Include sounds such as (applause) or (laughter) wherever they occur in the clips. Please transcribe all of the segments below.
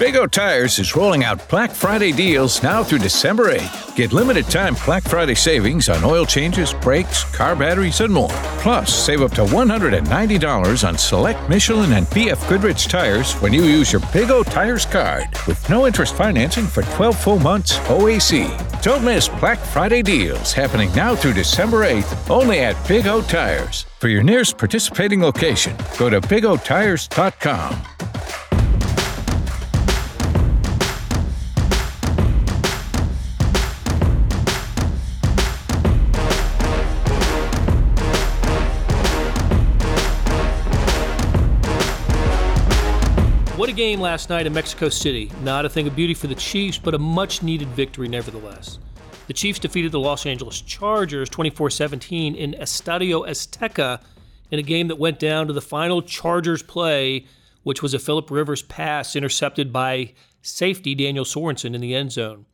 Big O Tires is rolling out Black Friday deals now through December 8th. Get limited time Black Friday savings on oil changes, brakes, car batteries, and more. Plus, save up to $190 on select Michelin and BF Goodrich tires when you use your Big O Tires card with no interest financing for 12 full months OAC. Don't miss Black Friday deals happening now through December 8th only at Big O Tires. For your nearest participating location, go to bigotires.com. game last night in Mexico City. Not a thing of beauty for the Chiefs, but a much needed victory nevertheless. The Chiefs defeated the Los Angeles Chargers 24 17 in Estadio Azteca in a game that went down to the final Chargers play, which was a Philip Rivers pass intercepted by safety Daniel Sorensen in the end zone.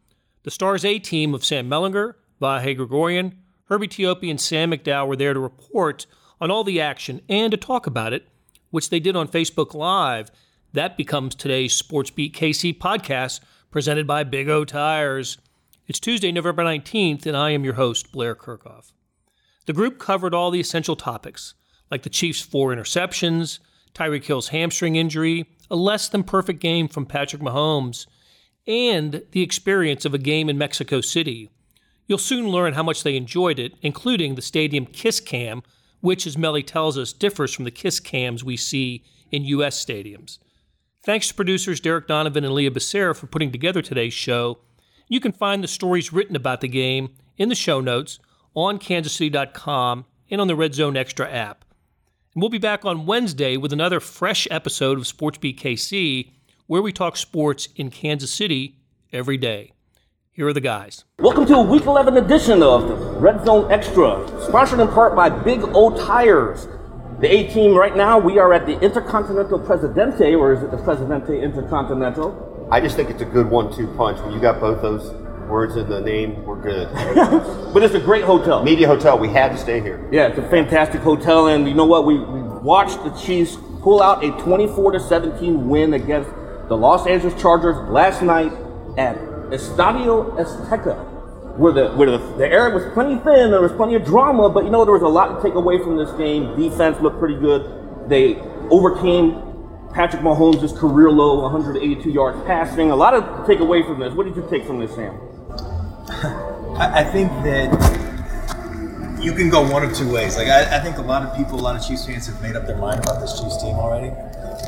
The Stars A team of Sam Mellinger, Vahe Gregorian, Herbie Teope, and Sam McDowell were there to report on all the action and to talk about it, which they did on Facebook Live that becomes today's Sports Beat KC podcast presented by Big O Tires. It's Tuesday, November 19th, and I am your host, Blair Kirchhoff. The group covered all the essential topics, like the Chiefs' four interceptions, Tyreek Hill's hamstring injury, a less than perfect game from Patrick Mahomes, and the experience of a game in Mexico City. You'll soon learn how much they enjoyed it, including the stadium kiss cam, which, as Melly tells us, differs from the kiss cams we see in U.S. stadiums. Thanks to producers Derek Donovan and Leah Becerra for putting together today's show. You can find the stories written about the game in the show notes on kansascity.com and on the Red Zone Extra app. And we'll be back on Wednesday with another fresh episode of Sports BKC, where we talk sports in Kansas City every day. Here are the guys. Welcome to a Week 11 edition of Red Zone Extra, sponsored in part by Big O Tires. The A team right now, we are at the Intercontinental Presidente, or is it the Presidente Intercontinental? I just think it's a good one-two punch. When you got both those words in the name, we're good. (laughs) but it's a great hotel. Media Hotel. We had to stay here. Yeah, it's a fantastic hotel, and you know what? We, we watched the Chiefs pull out a 24 to 17 win against the Los Angeles Chargers last night at Estadio Azteca where the where the, the air was plenty thin, there was plenty of drama, but you know there was a lot to take away from this game. Defense looked pretty good. They overcame Patrick Mahomes' career low 182 yards passing. A lot to take away from this. What did you take from this, Sam? (laughs) I, think that you can go one of two ways. Like I, I, think a lot of people, a lot of Chiefs fans have made up their mind about this Chiefs team already,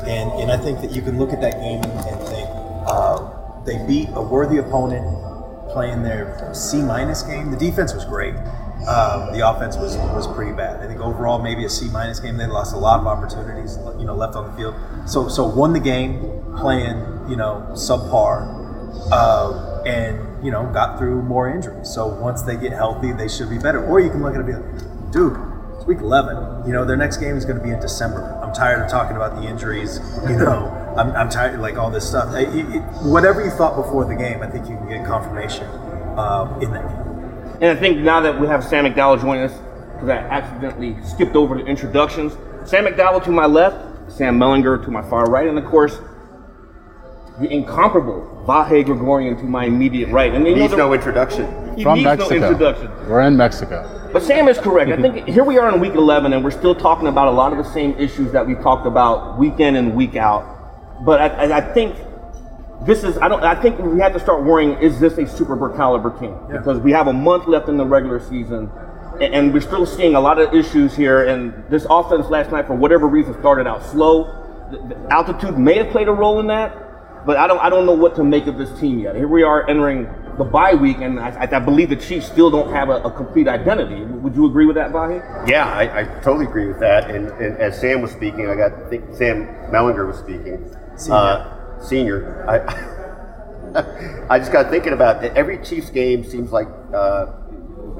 and and I think that you can look at that game and think uh, they beat a worthy opponent playing their C minus game. The defense was great. Um, the offense was was pretty bad. I think overall maybe a C minus game. They lost a lot of opportunities, you know, left on the field. So so won the game playing you know subpar, uh, and you know got through more injuries. So once they get healthy, they should be better. Or you can look at it and be like, dude, it's week 11. You know, their next game is going to be in December. I'm tired of talking about the injuries. You know. I'm, I'm tired, like all this stuff. It, it, whatever you thought before the game, I think you can get confirmation uh, in that game. And I think now that we have Sam McDowell join us, because I accidentally skipped over the introductions. Sam McDowell to my left, Sam Mellinger to my far right, and of course, the incomparable Vahe Gregorian to my immediate right. And needs no introduction. He From needs Mexico. no introduction. We're in Mexico. But Sam is correct. I think here we are in week 11, and we're still talking about a lot of the same issues that we talked about week in and week out but I, I, think this is I don't I think we have to start worrying is this a Super Bowl caliber team yeah. because we have a month left in the regular season and, and, we're still seeing a lot of issues here and this offense last night for whatever reason started out slow the, the altitude may have played a role in that but I don't I don't know what to make of this team yet here we are entering the bye week and I, I believe the Chiefs still don't have a, a, complete identity would you agree with that Vahe? Yeah I, I totally agree with that and, and, as Sam was speaking I got I think Sam Mellinger was speaking Senior. Uh, senior. I, (laughs) I just got thinking about it. every Chiefs game seems like uh,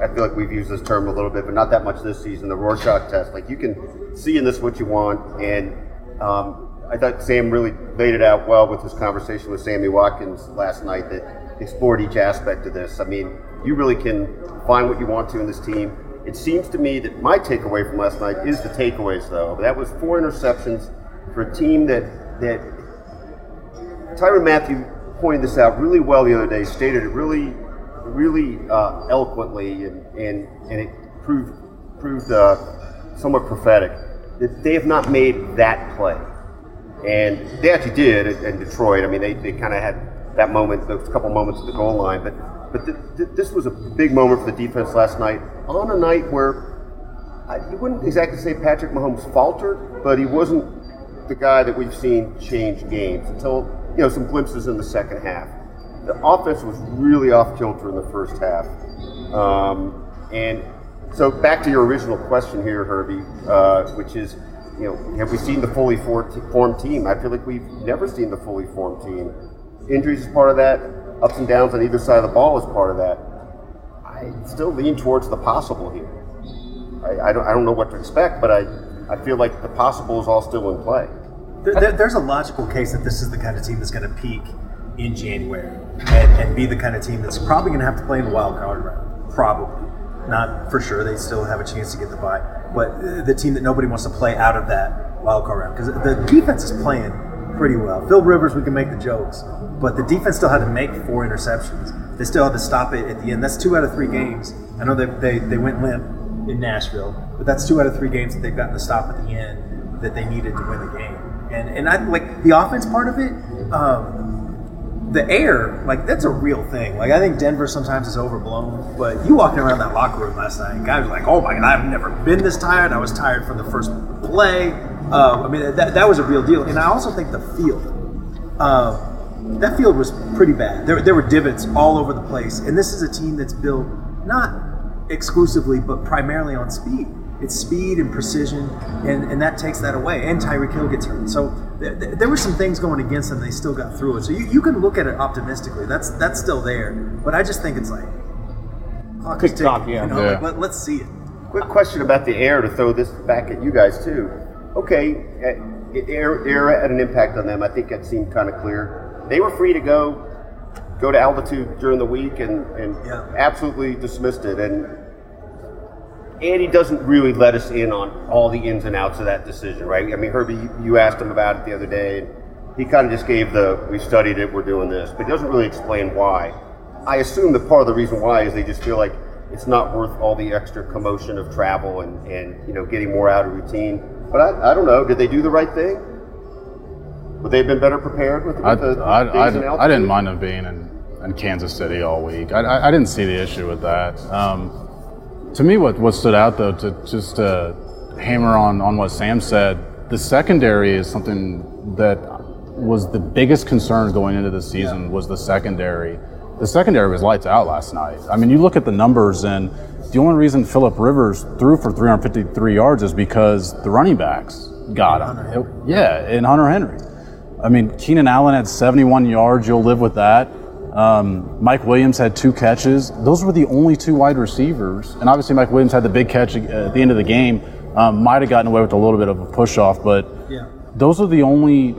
I feel like we've used this term a little bit, but not that much this season. The Rorschach test, like you can see in this what you want, and um, I thought Sam really laid it out well with his conversation with Sammy Watkins last night that explored each aspect of this. I mean, you really can find what you want to in this team. It seems to me that my takeaway from last night is the takeaways, though. That was four interceptions for a team that that Tyrann Mathieu pointed this out really well the other day, stated it really, really uh, eloquently, and, and, and it proved, proved uh, somewhat prophetic that they have not made that play. And they actually did in Detroit. I mean, they, they kind of had that moment, those couple moments at the goal line, but but th- th- this was a big moment for the defense last night on a night where I, you wouldn't exactly say Patrick Mahomes faltered, but he wasn't the guy that we've seen change games until you know some glimpses in the second half. The offense was really off kilter in the first half, um, and so back to your original question here, Herbie, uh, which is, you know, have we seen the fully formed team? I feel like we've never seen the fully formed team. Injuries is part of that. Ups and downs on either side of the ball is part of that. I still lean towards the possible here. I, I, don't, I don't know what to expect, but I, I feel like the possible is all still in play. There, there's a logical case that this is the kind of team that's going to peak in January and, and be the kind of team that's probably going to have to play in the wild card round. Probably. Not for sure. They still have a chance to get the bye. But the team that nobody wants to play out of that wild card round. Because the defense is playing pretty well. Phil Rivers, we can make the jokes. But the defense still had to make four interceptions. They still had to stop it at the end. That's two out of three games. I know they, they, they went limp in Nashville, but that's two out of three games that they've gotten to stop at the end that they needed to win the game. And and I like the offense part of it. Um, the air, like that's a real thing. Like I think Denver sometimes is overblown, but you walking around that locker room last night, guys were like, "Oh my god, I've never been this tired. I was tired from the first play." Uh, I mean, that, that was a real deal. And I also think the field, uh, that field was pretty bad. There, there were divots all over the place, and this is a team that's built not exclusively, but primarily on speed. It's speed and precision, and, and that takes that away. And Tyreek Hill gets hurt. So th- th- there were some things going against them. They still got through it. So you, you can look at it optimistically. That's that's still there. But I just think it's like clock is ticking. yeah. You know, Yeah. like, let, let's see it. Quick question about the air to throw this back at you guys too. Okay, uh, air, air had an impact on them. I think that seemed kind of clear. They were free to go go to altitude during the week and, and Yeah. absolutely dismissed it. And Andy doesn't really let us in on all the ins and outs of that decision, right? I mean, Herbie, you- asked him about it the other day, and he kind of just gave the "we studied it, we're doing this," but he doesn't really explain why. I assume that part of the reason why is they just feel like it's not worth all the extra commotion of travel and, and you know getting more out of routine. But I, I don't know. Did they do the right thing? Would they have been better prepared with, with I, the I, I, I didn't mind them being in, in Kansas City all week. I, I, I didn't see the issue with that. Um, to me, what, what stood out though, to just to hammer on, on what Sam said, the secondary is something that was the biggest concern going into the season was the secondary. The secondary was lights out last night. I mean, you look at the numbers, and the only reason Philip Rivers threw for 353 yards is because the running backs got him. It- yeah, and Hunter Henry. I mean, Keenan Allen had 71 yards. You'll live with that. Um, Mike Williams had two catches. Those were the only two wide receivers. And obviously, Mike Williams had the big catch at the end of the game. Um, might have gotten away with a little bit of a push off, but Yeah. those are the only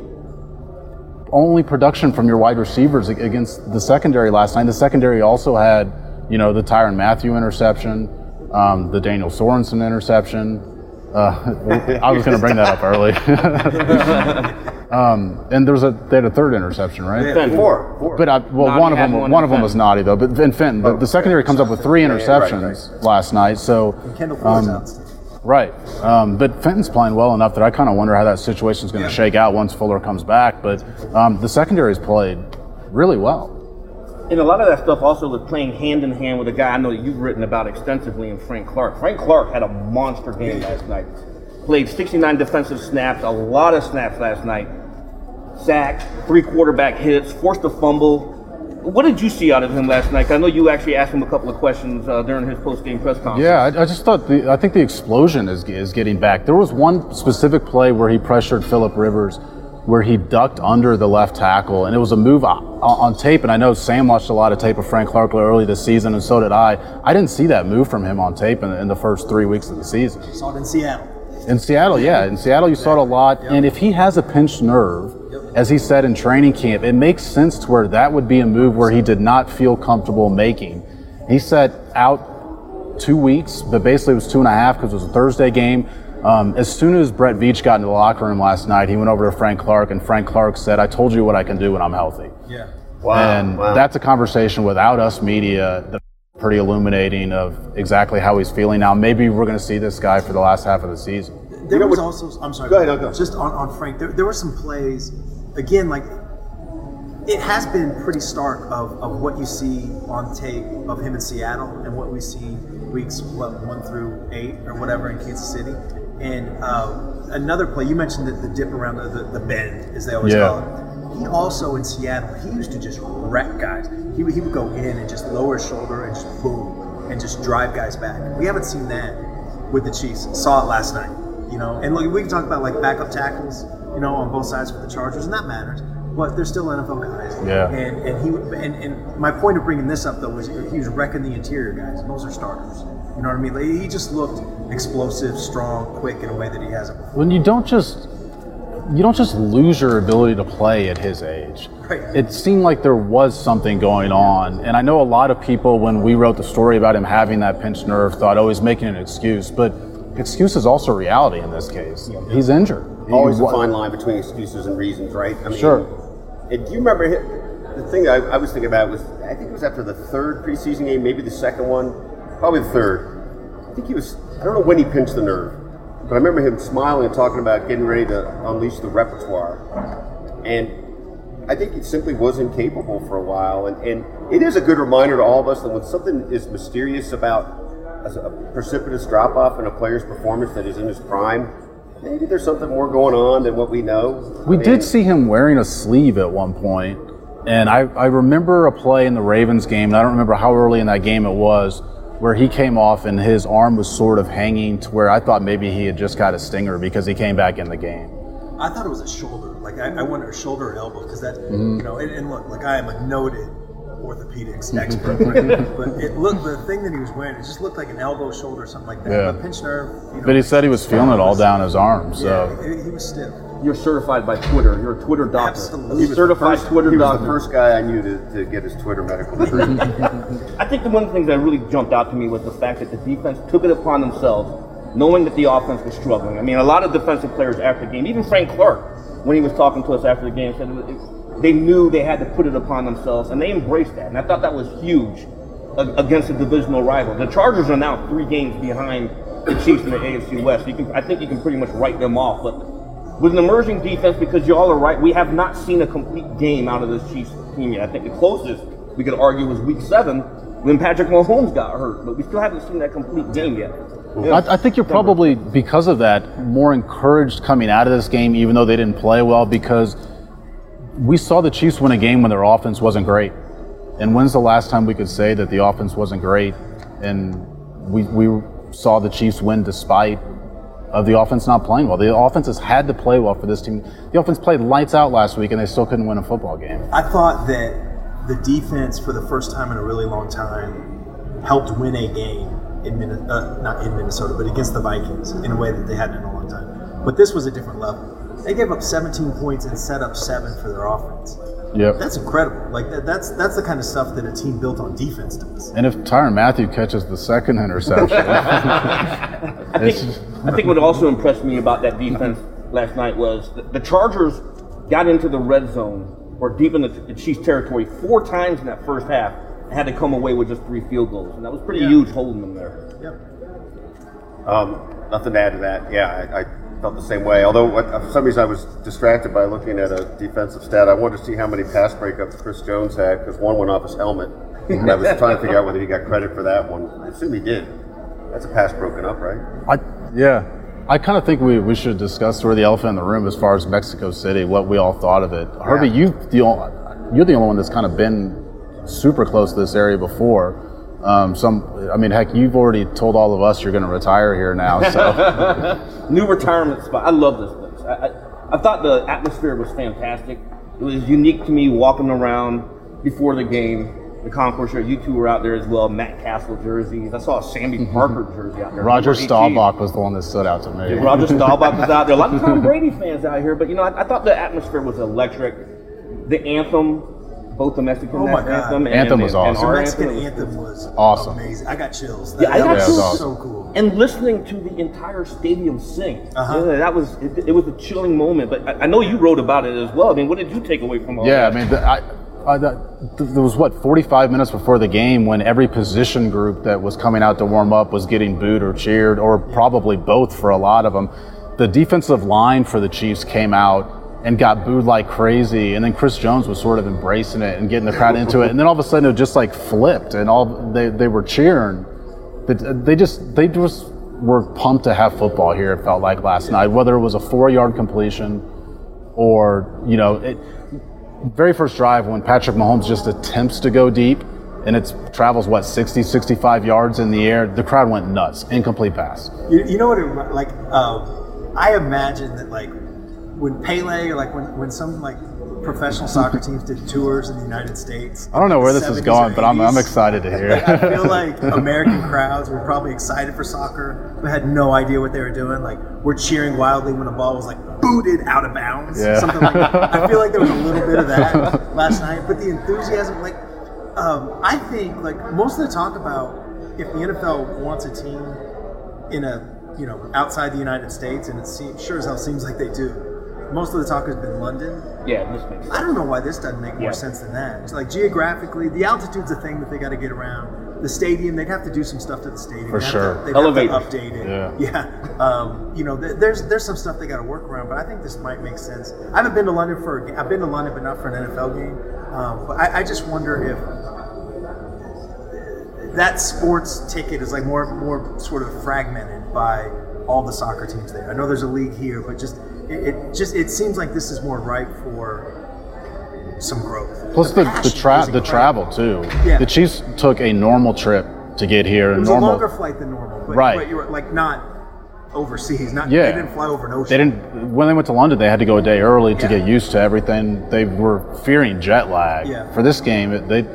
only production from your wide receivers against the secondary last night. The secondary also had, you know, the Tyrann Mathieu interception, um, the Daniel Sorensen interception. Uh, (laughs) I was going to bring that up early. (laughs) (laughs) um, and there was a they had a third interception, right? Fenton. Four, four. But I, well, Naughty one of them, one one of them was naughty though. But in Fenton, the, the secondary comes up with three Yeah, yeah, right, interceptions last night. So Kendall Fuller's um, out. Right. Um, but Fenton's playing well enough that I kind of wonder how that situation is going to Yeah. shake out once Fuller comes back. But um, the secondary's played really well. And a lot of that stuff also was playing hand in hand with a guy I know that you've written about extensively in Frank Clark. Frank Clark had a monster game last night. Played 69 defensive snaps, a lot of snaps last night. Sacked, three quarterback hits, forced a fumble. What did you see out of him last night? I know you actually asked him a couple of questions uh, during his post-game press conference. Yeah, I, I just thought the, I think the explosion is, is getting back. There was one specific play where he pressured Philip Rivers, where he ducked under the left tackle, and it was a move on, on tape. And I know Sam watched a lot of tape of Frank Clark early this season, and so did I. I didn't see that move from him on tape in, in the first three weeks of the season. Saw it in Seattle. In Seattle, yeah. In Seattle, you saw it a lot. And if he has a pinched nerve, as he said in training camp, it makes sense to where that would be a move where he did not feel comfortable making. He said out two weeks, but basically it was two and a half because it was a Thursday game. Um, as soon as Brett Veach got into the locker room last night, he went over to Frank Clark, and Frank Clark said, "I told you what I can do when I'm healthy." Yeah. Wow. and wow. that's a conversation without us media that's pretty illuminating of exactly how he's feeling now. Maybe we're going to see this guy for the last half of the season. There know was what- also, I'm sorry. Go ahead, no, go. Just on, on Frank, there, there were some plays, again, like, it has been pretty stark of, of what you see on tape of him in Seattle and what we see weeks, what, one through eight or whatever in Kansas City. And uh, another play, you mentioned the, the dip around the, the, the bend, as they always Yeah. call it. He also in Seattle, he used to just wreck guys. He, would- he would go in and just lower his shoulder and just boom and just drive guys back. We haven't seen that with the Chiefs. Saw it last night, you know. And look, we can talk about like backup tackles, you know, on both sides for the Chargers, and that matters. But they're still NFL guys. Yeah. And and he and, and my point of bringing this up though was he was wrecking the interior guys, and those are starters. You know what I mean? Like, he just looked explosive, strong, quick in a way that he hasn't before. When you don't just you don't just lose your ability to play at his age. Right. It seemed like there was something going on, and I know a lot of people when we wrote the story about him having that pinched nerve thought, "Oh, he's making an excuse," but excuse is also reality in this case. He's injured. He Always a fine line between excuses and reasons, right? I mean, Sure. And do you remember him, the thing I, I was thinking about was I think it was after the third preseason game, maybe the second one, probably the third. I think he was. I don't know when he pinched the nerve, but I remember him smiling and talking about getting ready to unleash the repertoire, and I think he simply was incapable for a while. And, and it is a good reminder to all of us that when something is mysterious about a, a precipitous drop off in a player's performance that is in his prime, maybe there's something more going on than what we know. We I mean, did see him wearing a sleeve at one point, and I, I remember a play in the Ravens game, and I don't remember how early in that game it was, where he came off and his arm was sort of hanging to where I thought maybe he had just got a stinger because he came back in the game. I thought it was a shoulder. Like I, I wonder shoulder or elbow because that Mm-hmm. you know. And, and look, like I am a noted orthopedics mm-hmm. expert, (laughs) but it looked the thing that he was wearing. It just looked like an elbow, shoulder, something like that. Yeah. But pinched nerve. You know, But he said he was feeling it all down his arm, so. Yeah, he, he was stiff. You're certified by Twitter. You're a Twitter doctor. Absolutely. A He was the certified First- Twitter he was doctor. the first guy I knew to, to get his Twitter medical (laughs) degree. I think the one of the things that really jumped out to me was the fact that the defense took it upon themselves, knowing that the offense was struggling. I mean, a lot of defensive players after the game, even Frank Clark, when he was talking to us after the game, said it- they knew they had to put it upon themselves, and they embraced that. And I thought that was huge against a divisional rival. The Chargers are now three games behind the Chiefs in the AFC West. You can, I think you can pretty much write them off, but. With an emerging defense, because y'all are right, we have not seen a complete game out of this Chiefs team yet. I think the closest we could argue was Week Seven when Patrick Mahomes got hurt, but we still haven't seen that complete game yet. I, I think you're probably, because of that, more encouraged coming out of this game, even though they didn't play well, because we saw the Chiefs win a game when their offense wasn't great. And when's the last time we could say that the offense wasn't great? And we, we saw the Chiefs win despite of the offense not playing well. The offense has had to play well for this team. The offense played lights out last week, and they still couldn't win a football game. I thought that the defense, for the first time in a really long time, helped win a game in Min- uh, not in Minnesota, but against the Vikings in a way that they hadn't in a long time. But this was a different level. They gave up 17 points and set up seven for their offense. Yep. That's incredible. Like that, that's that's the kind of stuff that a team built on defense does. And if Tyrann Mathieu catches the second interception, (laughs) I think, I think what also impressed me about that defense last night was the, the Chargers got into the red zone or deep in the, the Chiefs territory four times in that first half and had to come away with just three field goals. And that was pretty Yeah. huge holding them there. Yep. Um, nothing to add to that. Yeah, I, I felt the same way. Although what, for some reason I was distracted by looking at a defensive stat. I wanted to see how many pass breakups Chris Jones had because one went off his helmet. And I was (laughs) trying to figure out whether he got credit for that one. I assume he did. That's a pass broken up, right? I, yeah, I kind of think we, we should discuss sort of the elephant in the room as far as Mexico City, what we all thought of it. Herbie, you the you're the only one that's kind of been super close to this area before. Um, some, I mean, heck, you've already told all of us you're going to retire here now. So (laughs) New retirement spot. I love this place. I, I, I thought the atmosphere was fantastic. It was unique to me walking around before the game. The concourse show. You two were out there as well. Matt Cassel jerseys. I saw a Sandy Parker jersey out there. Roger Staubach was the one that stood out to me. Roger Staubach was out there. A lot of Tom (laughs) Brady fans out here, but you know, I, I thought the atmosphere was electric. The anthem both the Mexican Oh my God. anthem and, Anthem was and awesome. our The Mexican anthem. anthem was Awesome. amazing. I got chills. Yeah, I that got was chills. so cool. And listening to the entire stadium sing, Uh-huh. yeah, that was it, it was a chilling moment. But I, I know you wrote about it as well. I mean, what did you take away from all Yeah, I mean, the, I, I, the, there was what 45 minutes before the game when every position group that was coming out to warm up was getting booed or cheered, or probably both for a lot of them. The defensive line for the Chiefs came out and got booed like crazy, and then Chris Jones was sort of embracing it and getting the crowd into it, and then all of a sudden it just like flipped, and all they they were cheering. They just they just were pumped to have football here. It felt like last night, whether it was a four-yard completion or you know it very first drive when Patrick Mahomes just attempts to go deep and it travels what 60 65 yards in the air the crowd went nuts incomplete pass You, you know what? It, like, um, I imagine that like when Pele or like when when some like professional soccer (laughs) teams did tours in the United States. I don't know where this is going but I'm, I'm excited to hear I feel like (laughs) American crowds were probably excited for soccer, but had no idea what they were doing. Like, we're cheering wildly when a ball was like booted out of bounds, Yeah. something like that. I feel like there was a little bit of that (laughs) last night, but the enthusiasm, like, um, I think, like, most of the talk about if the NFL wants a team in a, you know, outside the United States, and it seems, sure as hell seems like they do. Most of the talk has been London. yeah, this makes sense. I don't know why this doesn't make more Yeah. sense than that. It's like geographically, the altitude's a thing that they got to get around. The stadium, they'd have to do some stuff to the stadium. For They'd have sure. to, they'd Elevators. have to update it. Yeah. Yeah. Um, you know, th- there's there's some stuff they got to work around, but I think this might make sense. I haven't been to London for a ga- I've been to London, but not for an NFL game. Um, but I, I just wonder if that sports ticket is like more more sort of fragmented by all the soccer teams there. I know there's a league here, but just it, it just it seems like this is more ripe for some growth. plus the the, passion tra- the travel too Yeah. the Chiefs took a normal trip to get here It was normal a longer flight than normal, but, Right. but you were like not overseas. Not Yeah. they didn't fly over an ocean. they didn't when they went to London they had to go a day early to Yeah. get used to everything they were fearing jet lag Yeah. for this game it, they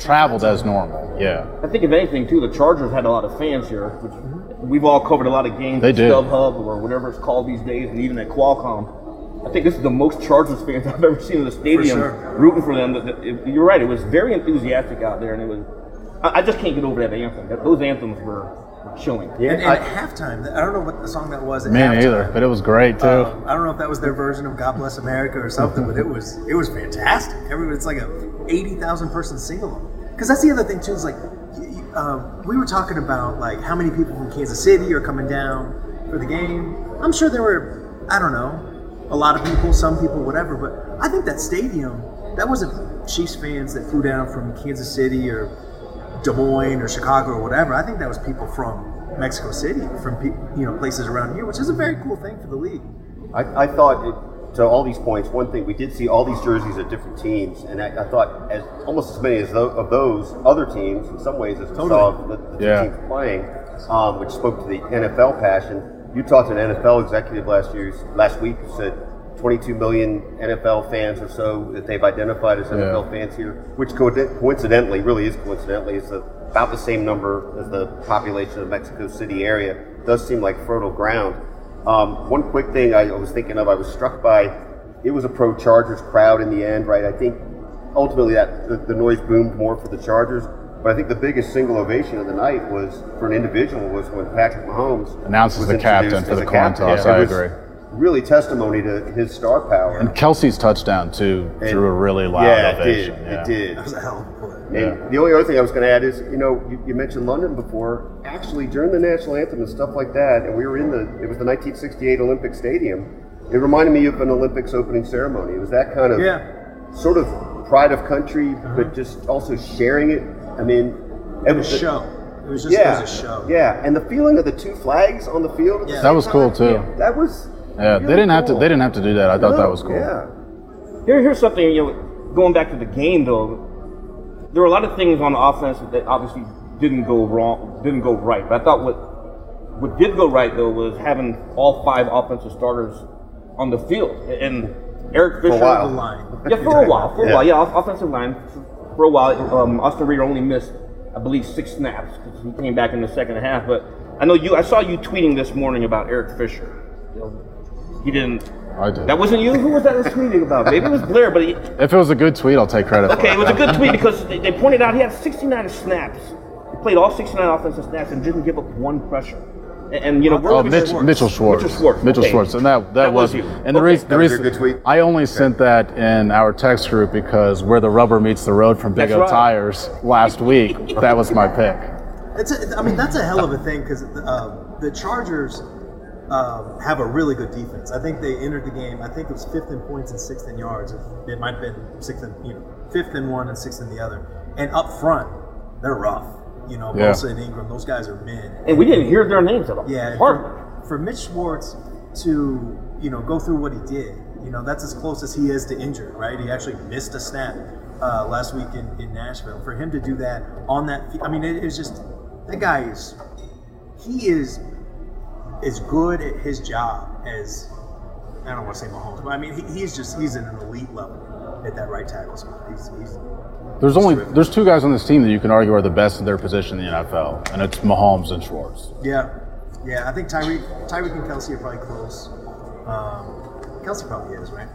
traveled as normal yeah I think if anything too, the Chargers had a lot of fans here, which mm-hmm. We've all covered a lot of games They at did. StubHub or whatever it's called these days, and even at Qualcomm. I think this is the most Chargers (laughs) fans I've ever seen in the stadium sure. rooting for them. That- that- it- You're right; it was very enthusiastic out there, and it was. I, I just can't get over that anthem. That, those anthems were, were chilling. And, and I- at halftime, I don't know what the song that was. At me halftime. neither but it was great too Um, I don't know if that was their version of "God Bless America" or something, but it was it was fantastic. Everybody, it's like a eighty thousand person sing along. Because that's the other thing too. Is like um, we were talking about like how many people from Kansas City are coming down for the game. I'm sure there were I don't know a lot of people, some people, whatever. But I think that stadium that wasn't Chiefs fans that flew down from Kansas City or Des Moines or Chicago or whatever. I think that was people from Mexico City, from you know places around here, which is a very cool thing for the league. I, I thought it, to all these points, one thing we did see all these jerseys of different teams, and I, I thought as almost as many as tho- of those other teams, in some ways, as we saw the, the two Yeah. teams playing, um, which spoke to the NFL passion. You talked to an NFL executive last year, last week, who said 22 million NFL fans or so that they've identified as NFL fans here, which co- coincidentally, really is coincidentally, is the, about the same number as the population of Mexico City area. does seem like fertile ground. Um, one quick thing I was thinking of, I was struck by, it was a pro Chargers crowd in the end, right? I think ultimately that the, the noise boomed more for the Chargers, but I think the biggest single ovation of the night was for an individual was when Patrick Mahomes announces was the captain for the a coin toss, It I was agree. Really testimony to his star power. And Kelce's touchdown too drew a really loud yeah, it ovation. did. yeah. It did. That was a hell of a play. And the only other thing I was going to add is, you know, you, you mentioned London before. Actually, during the national anthem and stuff like that, and we were in the, it was the 1968 Olympic Stadium. It reminded me of an Olympics opening ceremony. It was that kind of Yeah. sort of pride of country, but uh-huh. just also sharing it. I mean, It was a show. It was just yeah, it was a show. yeah, and the feeling of the two flags on the field. at the Yeah. That same was cool, time, too. That was Yeah, really they didn't have to. They didn't have to do that. I thought that was cool. Yeah. Here, here's something, you know, going back to the game though, there were a lot of things on the offense that obviously didn't go wrong, didn't go right. But I thought what what did go right though was having all five offensive starters on the field and Eric Fisher. a while. The line. Yeah, for a while, for a (laughs) Yeah. while. Yeah, off- offensive line for a while. Um, Austin Reed only missed, I believe, six snaps because he came back in the second half. But I know you. I saw you tweeting this morning about Eric Fisher. He didn't I did. That wasn't you. Who was that was tweeting about? Maybe it was Blair, but he, if it was a good tweet, I'll take credit. for okay, it was a good tweet because they, they pointed out he had 69 snaps. He played all 69 offensive snaps and didn't give up one pressure. And, and, you know, we're Oh, looking at- Mitch, Mitchell Schwartz. Mitchell Schwartz. Mitchell okay. Schwartz, and that that, That was was, you. and the Okay. reason the That was reason good tweet? I only sent that in our text group because where the rubber meets the road from Big That's O right. Tires last week. that was my pick. It's a, I mean, that's a hell of a thing because um, the Chargers um, have a really good defense. I think they entered the game. I think it was fifth in points and sixth in yards. It might have been sixth in, you know, fifth in one and sixth in the other. And up front, they're rough. You know, Yeah. Bosa and Ingram, those guys are men. And we didn't hear their names at all. Yeah, for, for Mitch Schwartz to you know go through what he did, you know that's as close as he is to injured, right? He actually missed a snap uh, last week in, in Nashville. For him to do that on that, fe- I mean, it is just that guy is he is as good at his job as I don't want to say Mahomes, but I mean he, he's just he's at an elite level at that right tackle spot. He's, he's There's only there's two guys on this team that you can argue are the best in their position in the NFL, and it's Mahomes and Schwartz. Yeah, yeah. I think Tyreek, Tyreek and Kelce are probably close. Um, Kelce probably is, right?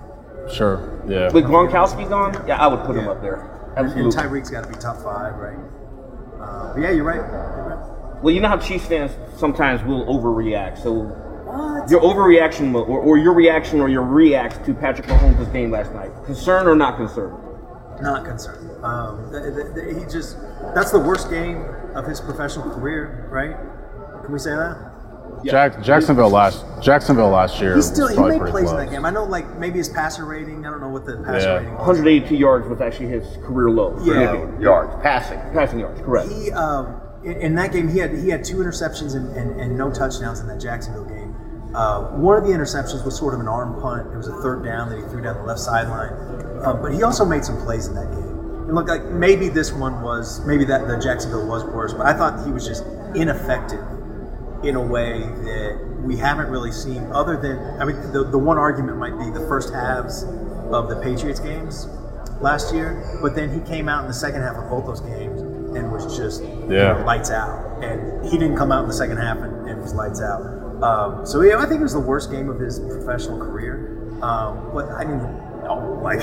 Sure. Yeah. With Gronkowski gone, yeah, I would put him up there. And, and Tyreek's got to be top five, right? Uh, but yeah, you're right. You're right. Well, you know how Chiefs fans sometimes will overreact. So What? your overreaction, will- or, or your reaction, or your react to Patrick Mahomes' game last night, concerned or not concerned? Not concerned. Um, th- th- th- he just—that's the worst game of his professional career, right? Can we say that? Jack, Jacksonville last Jacksonville last year. He still he made pretty plays in that game. I know, like maybe his passer rating. I don't know what the passer Yeah. rating was. 182 yards was actually his career low. Yeah. the game. yards passing. Passing yards, correct. He um, in, that game he had he had two interceptions and, and, and no touchdowns in that Jacksonville game. Uh, one of the interceptions was sort of an arm punt. It was a third down that he threw down the left sideline. Um, but he also made some plays in that game. And look, like maybe this one was maybe that the Jacksonville was worse, but I thought he was just ineffective in a way that we haven't really seen. Other than I mean, the the one argument might be the first halves of the Patriots games last year, but then he came out in the second half of both those games and was just you Yeah. know, lights out. And he didn't come out in the second half and, and was lights out. Um, so yeah, I think it was the worst game of his professional career. Um, but I mean, no, (laughs) like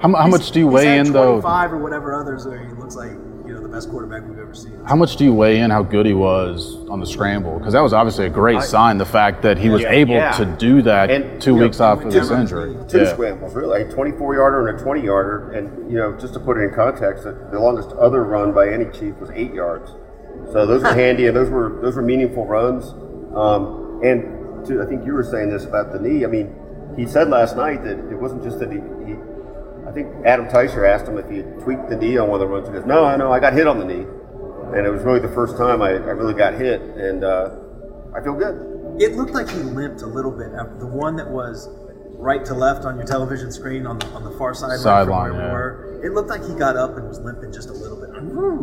How, how much do you weigh in though? 25 or whatever others where he looks like you best quarterback we've ever seen. How much do you weigh in how good he was on the scramble? Because that was obviously a great sign. The fact that he was Yeah, able yeah. to do that And, two you know, weeks off of his injury. Two Yeah. scrambles, really. A 24 yarder and a 20 yarder. And, you know, just to put it in context, the, the longest other run by any Chief was eight yards. So those were (laughs) handy and those were those were meaningful runs. Um, and to, I think you were saying this about the knee. I mean, he said last night that it wasn't just that he, he I think Adam Teicher asked him if he had tweaked the knee on one of the runs. He goes, No, I know, I got hit on the knee. And it was really the first time I, I really got hit. And uh, I feel good. It looked like he limped a little bit. Uh, The one that was right to left on your television screen on the, on the far sideline from Sideline, where we were, it looked like he got up and was limping just a little bit.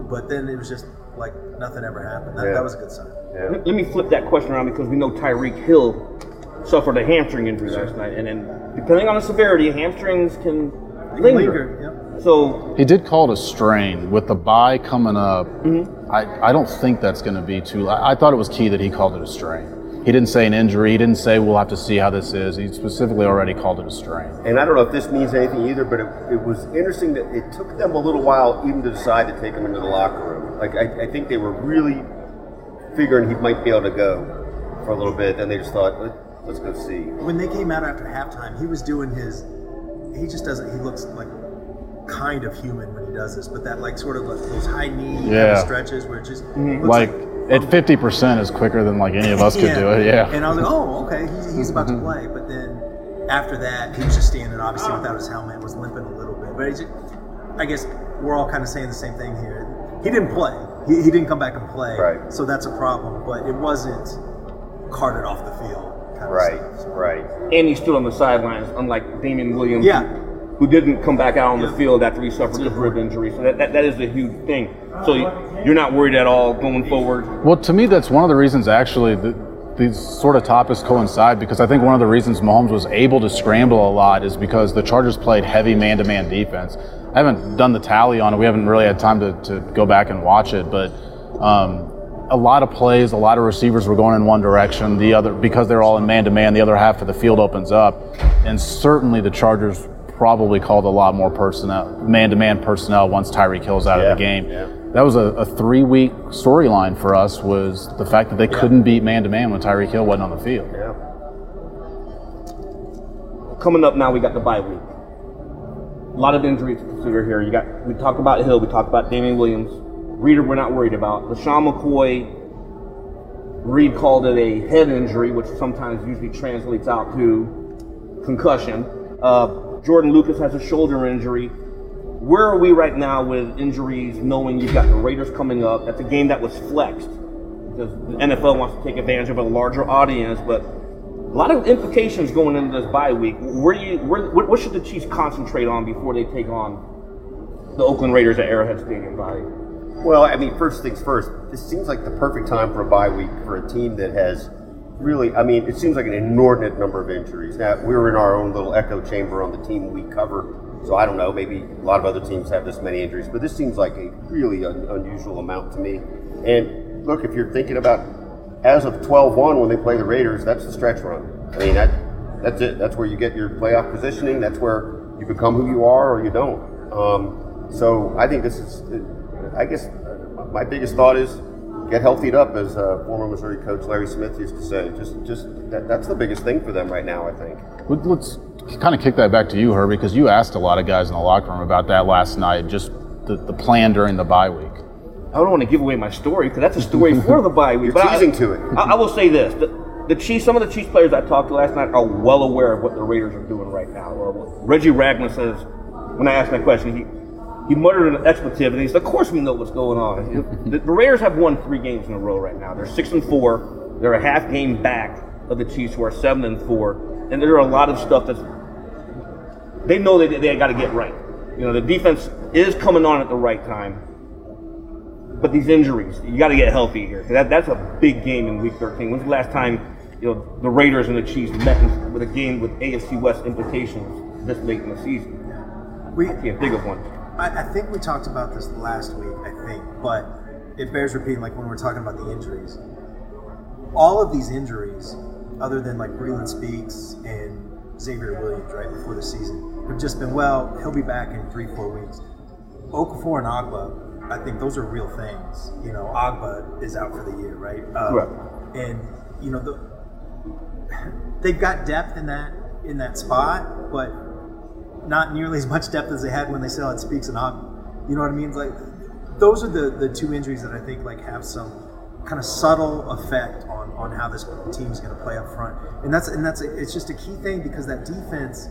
But then it was just like nothing ever happened. That, Yeah. that was a good sign. Yeah. Let let me flip that question around because we know Tyreek Hill suffered a hamstring injury last night, and then depending on the severity, hamstrings can linger. Linger, So He did call it a strain with the bye coming up. Mm-hmm. I, I don't think that's going to be too. I, I thought it was key that he called it a strain. He didn't say an injury. He didn't say we'll have to see how this is. He specifically already called it a strain. And I don't know if this means anything either, but it, it was interesting that it took them a little while even to decide to take him into the locker room. Like I, I think they were really figuring he might be able to go for a little bit. Then they just thought, Let, let's go see. When they came out after halftime, he was doing his. He just doesn't. He looks like kind of human when he does this, but that like sort of like those high knee kind of stretches where it just mm-hmm. looks Like at fifty percent is quicker than like any of us could do it. Yeah. And I was like, oh, okay, he's, he's about to mm-hmm. play. But then after that, he was just standing, obviously without his helmet, was limping a little bit. But he just, I guess we're all kind of saying the same thing here. He didn't play. He, he didn't come back and play. Right. So that's a problem. But it wasn't carted off the field. Kind of Right, stuff. right. and he stood on the sidelines, unlike Damien Williams, Yeah. who didn't come back out on the field after he suffered the rib injury. So that, that, that is a huge thing. So you're not worried at all going forward. Well, to me, that's one of the reasons actually that these sort of topics coincide because I think one of the reasons Mahomes was able to scramble a lot is because the Chargers played heavy man-to-man defense. I haven't done the tally on it. We haven't really had time to, to go back and watch it, but um, a lot of plays, a lot of receivers were going in one direction. The other, because they're all in man to man, the other half of the field opens up, and certainly the Chargers probably called a lot more personnel, man to man personnel once Tyreek Hill's out Yeah, of the game. yeah. That was a, a three week storyline for us was the fact that they couldn't beat man to man when Tyreek Hill wasn't on the field. Yeah. Coming up now, we got the bye week. A lot of injuries to consider here. You got we talked about Hill, we talked about Damien Williams. Reiter, we're not worried about. LeSean McCoy, Reid called it a head injury, which sometimes usually translates out to concussion. Uh, Jordan Lucas has a shoulder injury. Where are we right now with injuries, knowing you've got the Raiders coming up? That's a game that was flexed because the NFL wants to take advantage of a larger audience, but a lot of implications going into this bye week. Where do you, where, what, what should the Chiefs concentrate on before they take on the Oakland Raiders at Arrowhead Stadium? Bye. Well, I mean, first things first. This seems like the perfect time for a bye week for a team that has really. I mean, it seems like an inordinate number of injuries. Now we were in our own little echo chamber on the team we cover, so I don't know. Maybe a lot of other teams have this many injuries, but this seems like a really un- unusual amount to me. And look, if you're thinking about as of 12-1 when they play the Raiders, that's the stretch run. I mean, that that's it. That's where you get your playoff positioning. That's where you become who you are or you don't. Um, so I think this is. I guess uh, my biggest thought is get healthied up, as uh, former Missouri coach Larry Smith used to say. Just, just that, that's the biggest thing for them right now. I think. Let- Let's kind of kick that back to you, Herbie, because you asked a lot of guys in the locker room about that last night, just the, the plan during the bye week. I don't want to give away my story because that's a story for the bye week. (laughs) You're but I- teasing to it. (laughs) I, I will say this: the, the Chiefs, some of the Chiefs players I talked to last night are well aware of what the Raiders are doing right now. Uh, Reggie Ragland says, when I asked that question, he he muttered an expletive and he said, "Of course we know what's going on." the, the Raiders have won three games in a row right now. They're six and four. They're a half game back of the Chiefs, who are seven and four. And there are a lot of stuff that's they know they they got to get right. You know, the defense is coming on at the right time. But these injuries, you got to get healthy here. That, that's a big game in Week 13. When's the last time you know the Raiders and the Chiefs met with a game with AFC West implications this late in the season? We, I can't think of one. I, I think we talked about this last week, I think, but it bears repeating, like when we're talking about the injuries. All of these injuries, other than like Breland Speaks and Xavier Williams, right before the season, have just been, well, he'll be back in three, four weeks. Okafor and Ogbah, I think those are real things. You know, Ogbah is out for the year, right? Um, Correct. And, you know, the, they've got depth in that in that spot, but not nearly as much depth as they had when they still had Speaks and Og. You know what I mean? Like those are the the two injuries that I think like have some kind of subtle effect on on how this team is going to play up front. And that's and that's it's just a key thing because that defense.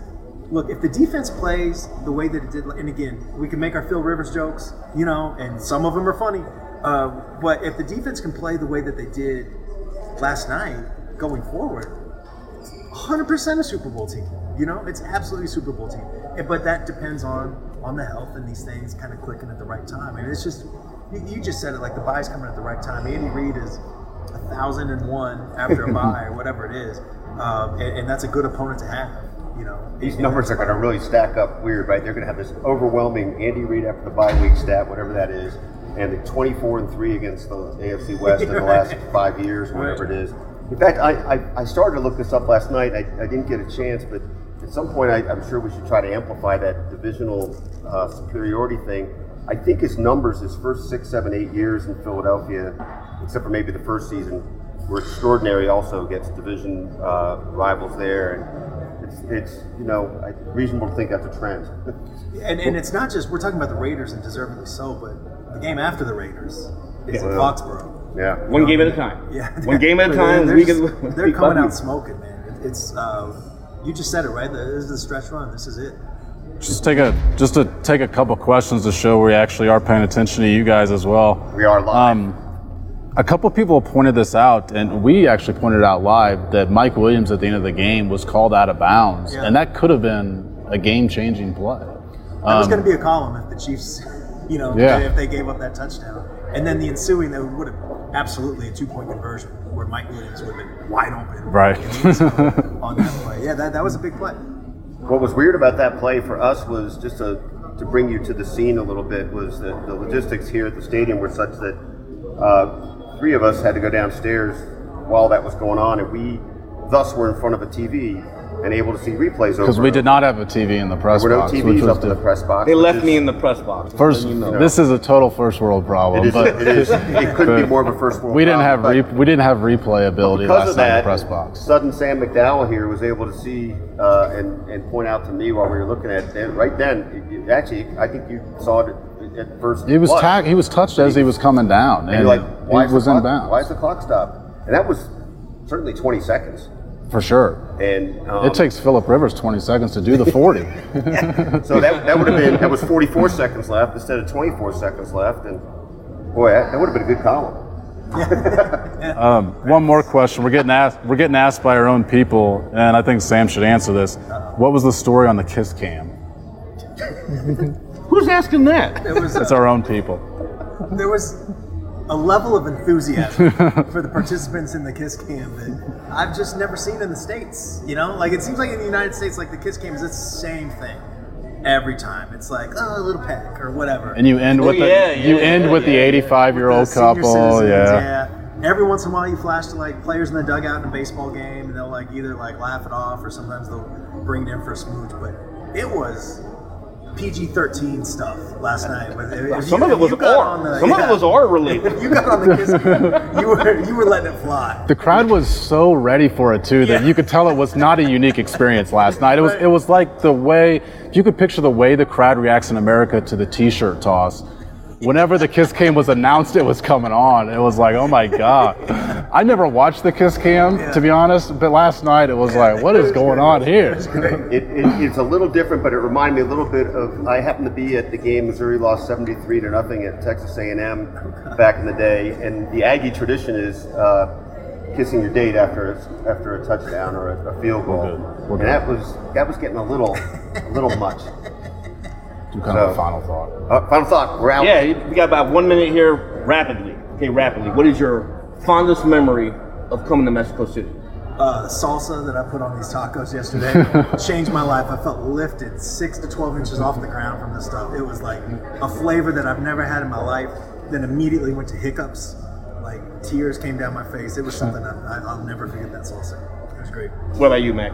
Look, if the defense plays the way that it did, and again, we can make our Phil Rivers jokes, you know, and some of them are funny. Uh, but if the defense can play the way that they did last night, going forward, 100% a Super Bowl team. You know, it's absolutely a Super Bowl team. And- But that depends on on the health and these things kind of clicking at the right time. And it's just, you, you just said it like the bye's coming at the right time. Andy Reid is a thousand and one after a (laughs) bye or whatever it is, um, and, and that's a good opponent to have. You know, These numbers are going to really stack up weird, right? They're going to have this overwhelming Andy Reid after the bye week stat, whatever that is, and the 24 and three against the AFC West in the (laughs) last five years, whatever it is. In fact, I, I, I started to look this up last night. I, I didn't get a chance, but at some point, I, I'm sure we should try to amplify that divisional uh, superiority thing. I think his numbers, his first six, seven, eight years in Philadelphia, except for maybe the first season, were extraordinary. Also against division uh, rivals there, and it's, it's you know I, reasonable to think that's a trend. (laughs) And, and it's not just we're talking about the Raiders and deservedly so, but the game after the Raiders is in Yeah. Foxborough. yeah, One game at a time. Yeah, One game at a They're- (laughs) time. They're, week just- (laughs) they're coming out smoking, man. It- It's uh, you just said it right. This is the stretch run. This is it. Just take a just to take a couple questions to show we actually are paying attention to you guys as well. we are live. Um, a couple people pointed this out, and we actually pointed out live that Mike Williams at the end of the game was called out of bounds, Yeah. and that could have been a game-changing play. That was going to be a column if the Chiefs, (laughs) you know, Um, Yeah. if they gave up that touchdown, and then the ensuing that would have absolutely a two-point conversion where Mike Williams would have been wide open, Right. on (laughs) that play. Yeah, that, that was a big play. What was weird about that play for us was just to, to bring you to the scene a little bit was that the logistics here at the stadium were such that uh, three of us had to go downstairs while that was going on, and we thus were in front of a TV and able to see replays over. Because we did not have a TV in the press There were no box, which TVs was up in the the press box. They left is- me in the press box. first. You know. This is a total first world problem. It is. but It is. (laughs) It couldn't be more of a first world. we didn't have problem, re- we didn't have replay ability last of night in the press box. sudden Sam McDowell here was able to see uh, and, and point out to me while we were looking at it. Right then, it, it- actually, I think you saw it at first. He was blush. ta- he was touched as he was coming down, And and, you're like, why he is was the in clock, bounds Why is the clock stopped? And that was certainly 20 seconds. For sure. And um, It takes Philip Rivers 20 seconds to do the 40. (laughs) so that, that would have been that was 44 seconds left instead of 24 seconds left, and boy, that, that would have been a good column. (laughs) One more question. We're getting asked. We're getting asked by our own people, and I think Sam should answer this. What was the story on the kiss cam? (laughs) Who's asking that? It was It's our own people. there was a level of enthusiasm (laughs) for the participants in the kiss cam that I've just never seen in the states. You know, like it seems like in the United States, like the kiss cam is the same thing every time. It's like oh, a little peck or whatever. And you end oh, with Oh, yeah, the you yeah, end yeah, with the 85 year old couple. citizens, Yeah. Every once in a while, you flash to like players in the dugout in a baseball game, and they'll like either like laugh it off, or sometimes they'll bring it in for a smooch. But it was PG-13 stuff last night. If- if Some you- of it was you got R. the- Some of yeah. it was R related. You got on the (laughs) kiss you were you were letting it fly. The crowd was so ready for it too that Yeah. you could tell it was not a unique experience last night. It was it was like the way you could picture the way the crowd reacts in America to the T-shirt toss. Whenever the kiss cam was announced, it was coming on. It was like, oh my god! I never watched the kiss cam to be honest, but last night it was like, what is going on here? It, it, it's a little different, but it reminded me a little bit of. I happened to be at the game Missouri lost seventy three to nothing at Texas A and M back in the day, and the Aggie tradition is uh, kissing your date after a, after a touchdown or a, a field goal, good. We're and that was that was getting a little a little much. Some kind of a final thought. Uh, final thought. We're out. yeah, we got about one minute here. Rapidly, okay, rapidly. What is your fondest memory of coming to Mexico City? Uh, salsa that I put on these tacos yesterday (laughs) changed my life. I felt lifted six to twelve inches off the ground from this stuff. It was like a flavor that I've never had in my life. Then immediately went to hiccups. Like tears came down my face. It was something I, I, I'll never forget. That salsa. It was great. What about you, Mac?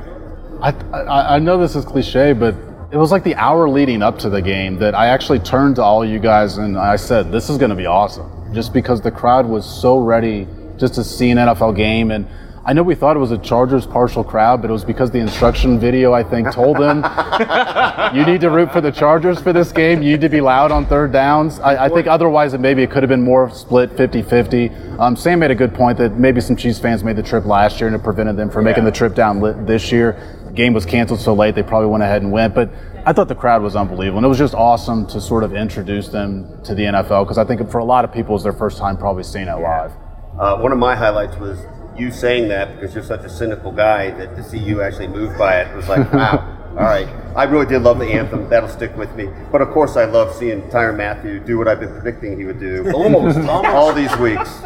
I, I I know this is cliche, but it was like the hour leading up to the game that I actually turned to all you guys and I said, "This is going to be awesome," just because the crowd was so ready just to see an NFL game. And I know we thought it was a Chargers partial crowd, but it was because the instruction video I think told them (laughs) you need to root for the Chargers for this game. You need to be loud on third downs. I, I think otherwise, it maybe it could have been more split 50-50. Um, Sam made a good point that maybe some Chiefs fans made the trip last year and it prevented them from making the trip down this year. Game was canceled so late, they probably went ahead and went. But I thought the crowd was unbelievable, and it was just awesome to sort of introduce them to the NFL because I think for a lot of people, it's their first time probably seeing it live. Uh, one of my highlights was you saying that because you're such a cynical guy that to see you actually moved by it was like, wow. (laughs) All right, I really did love the anthem. That'll stick with me. But of course, I love seeing Tyrann Mathieu do what I've been predicting he would do Almost. all these weeks.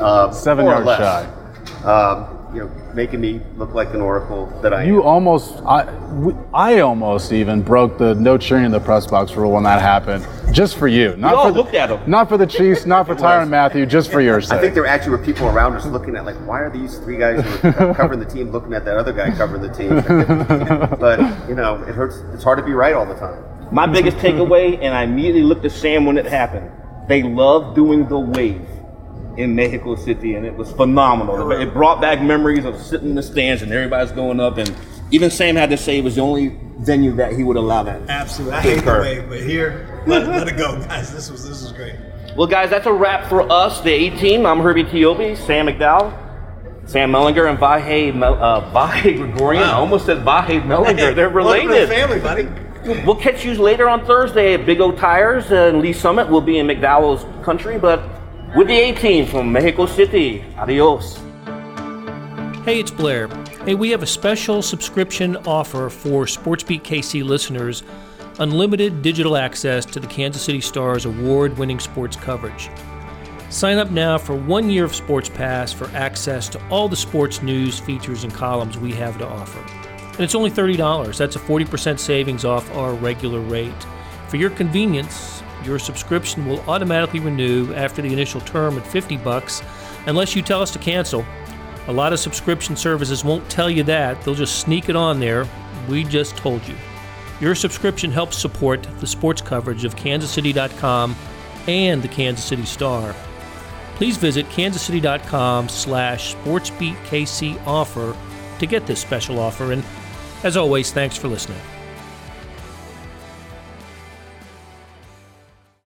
Um, Seven more yards shy. Um, you know, making me look like an oracle that I You am. almost, I, I almost even broke the no cheering in the press box rule when that happened, just for you. Not all for the, looked at him. Not for the (laughs) Chiefs, not for Tyrann Mathieu, just for your sake. I think there actually were people around us looking at like, why are these three guys who are (laughs) covering the team looking at that other guy covering the team? (laughs) but you know, it hurts. It's hard to be right all the time. My biggest takeaway, and I immediately looked at Sam when it happened. They love doing the wave in Mexico City, and it was phenomenal. It brought back memories of sitting in the stands and everybody's going up. And even Sam had to say it was the only venue that he would allow that. Absolutely. I to hate the wave, but here, let, let it go, guys. This was this was great. Well, guys, that's a wrap for us, the A team. I'm Herbie Teope, Sam McDowell, Sam Mellinger, and Vahe, Mel- uh, Vahe Gregorian. I almost said Vahe Mellinger. They're Welcome to the related. family, buddy. We'll catch you later on Thursday at Big O Tires and Lee Summit. We'll be in McDowell's country, but with the A team from Mexico City. Adios. Hey, it's Blair. Hey, we have a special subscription offer for SportsBeat KC listeners unlimited digital access to the Kansas City Stars award winning sports coverage. Sign up now for one year of Sports Pass for access to all the sports news, features, and columns we have to offer. And it's only $30. That's a 40% savings off our regular rate. For your convenience, your subscription will automatically renew after the initial term at 50 bucks unless you tell us to cancel. A lot of subscription services won't tell you that, they'll just sneak it on there. We just told you. Your subscription helps support the sports coverage of kansascity.com and the Kansas City Star. Please visit kansascity.com slash sportsbeatkc offer to get this special offer. And as always, thanks for listening.